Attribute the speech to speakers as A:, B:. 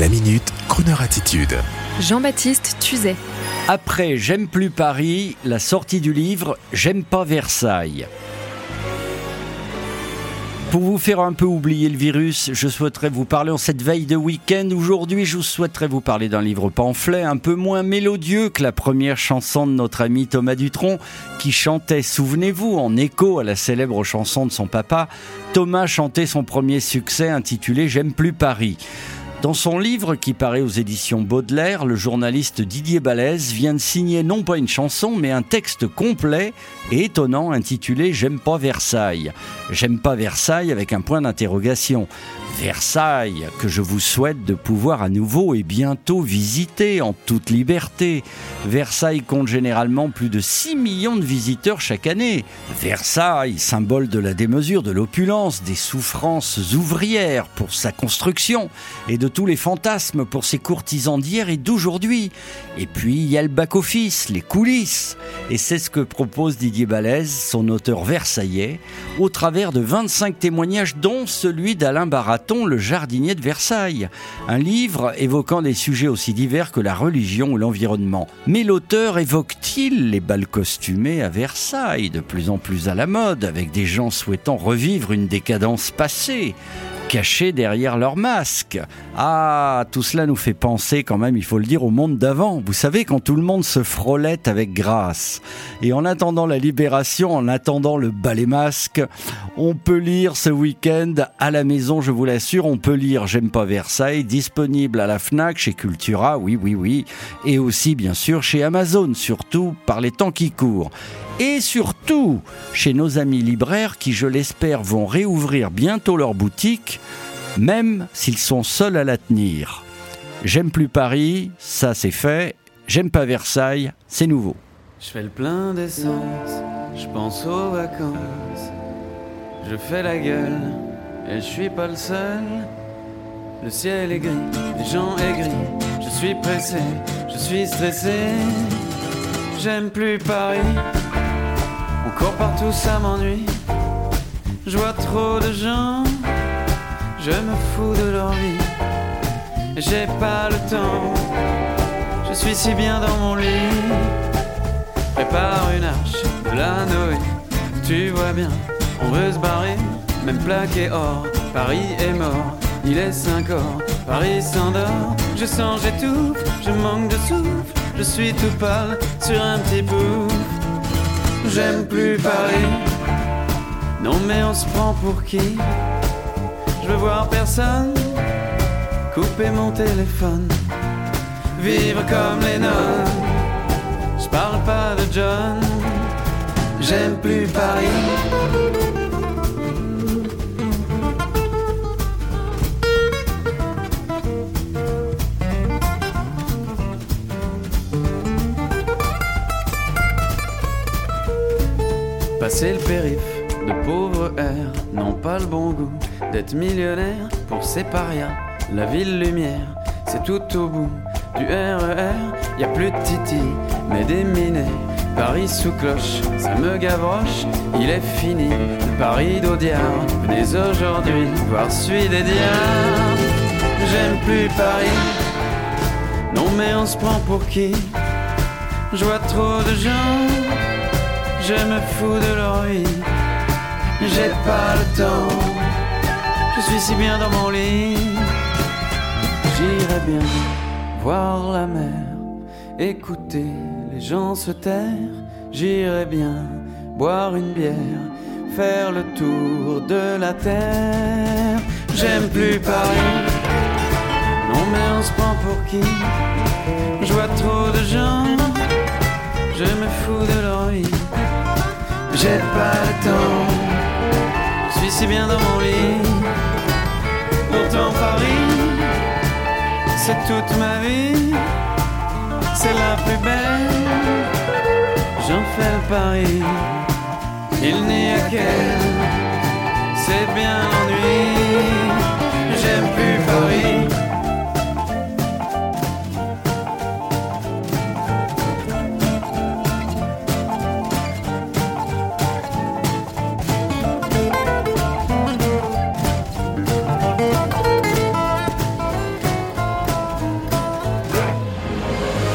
A: La minute, Kroneur attitude.
B: Jean-Baptiste Tuzet.
C: Après J'aime plus Paris, la sortie du livre J'aime pas Versailles. Pour vous faire un peu oublier le virus, je souhaiterais vous parler en cette veille de week-end. Aujourd'hui, je souhaiterais vous parler d'un livre pamphlet un peu moins mélodieux que la première chanson de notre ami Thomas Dutronc, qui chantait, souvenez-vous, en écho à la célèbre chanson de son papa, Thomas chantait son premier succès intitulé J'aime plus Paris. Dans son livre qui paraît aux éditions Baudelaire, le journaliste Didier Balèze vient de signer non pas une chanson, mais un texte complet et étonnant intitulé J'aime pas Versailles. J'aime pas Versailles avec un point d'interrogation. Versailles, que je vous souhaite de pouvoir à nouveau et bientôt visiter en toute liberté. Versailles compte généralement plus de 6 millions de visiteurs chaque année. Versailles, symbole de la démesure, de l'opulence, des souffrances ouvrières pour sa construction et de tous les fantasmes pour ses courtisans d'hier et d'aujourd'hui. Et puis il y a le back-office, les coulisses. Et c'est ce que propose Didier Balèze, son auteur versaillais, au travers de 25 témoignages dont celui d'Alain Barat le jardinier de Versailles, un livre évoquant des sujets aussi divers que la religion ou l'environnement. Mais l'auteur évoque-t-il les bals costumés à Versailles, de plus en plus à la mode, avec des gens souhaitant revivre une décadence passée? Cachés derrière leur masque. Ah, tout cela nous fait penser quand même, il faut le dire, au monde d'avant. Vous savez, quand tout le monde se frôlait avec grâce. Et en attendant la libération, en attendant le balai masque, on peut lire ce week-end à la maison, je vous l'assure, on peut lire J'aime pas Versailles, disponible à la FNAC, chez Cultura, oui, oui, oui, et aussi bien sûr chez Amazon, surtout par les temps qui courent et surtout chez nos amis libraires qui, je l'espère, vont réouvrir bientôt leur boutique, même s'ils sont seuls à la tenir. J'aime plus Paris, ça c'est fait. J'aime pas Versailles, c'est nouveau.
D: Je fais le plein d'essence, je pense aux vacances. Je fais la gueule, et je suis pas le seul. Le ciel est gris, les gens aigris. Je suis pressé, je suis stressé. J'aime plus Paris. Encore partout ça m'ennuie. Je vois trop de gens, je me fous de leur vie. J'ai pas le temps, je suis si bien dans mon lit. Prépare une arche de la Noé, tu vois bien, on veut se barrer, même plaqué or. Paris est mort, il est 5 heures, Paris s'endort. Je sens, j'étouffe, je manque de souffle, je suis tout pâle sur un petit pouf j'aime plus Paris. Non mais on se prend pour qui? Je veux voir personne, couper mon téléphone, vivre comme les nonnes. Je parle pas de John, j'aime plus Paris. Passer le périph' de pauvres airs n'ont pas le bon goût d'être millionnaire pour ces parias. La ville lumière, c'est tout au bout du RER. E y a plus de titi, mais des minets. Paris sous cloche, ça me gavroche. Il est fini, Paris d'Audiard. Venez aujourd'hui voir celui des diables. J'aime plus Paris. Non mais on se prend pour qui? Je vois trop de gens je me fous de leur vie. J'ai pas le temps, je suis si bien dans mon lit. J'irai bien voir la mer, écouter les gens se taire. J'irai bien boire une bière, faire le tour de la terre. J'aime plus Paris, non mais on se prend pour qui? Je vois trop de gens, je me fous de leur vie j'ai pas le temps. Je suis si bien dans mon lit. Pourtant Paris, c'est toute ma vie. C'est la plus belle. J'en fais le pari. Il n'y a qu'elle. C'est bien l'ennui. J'aime plus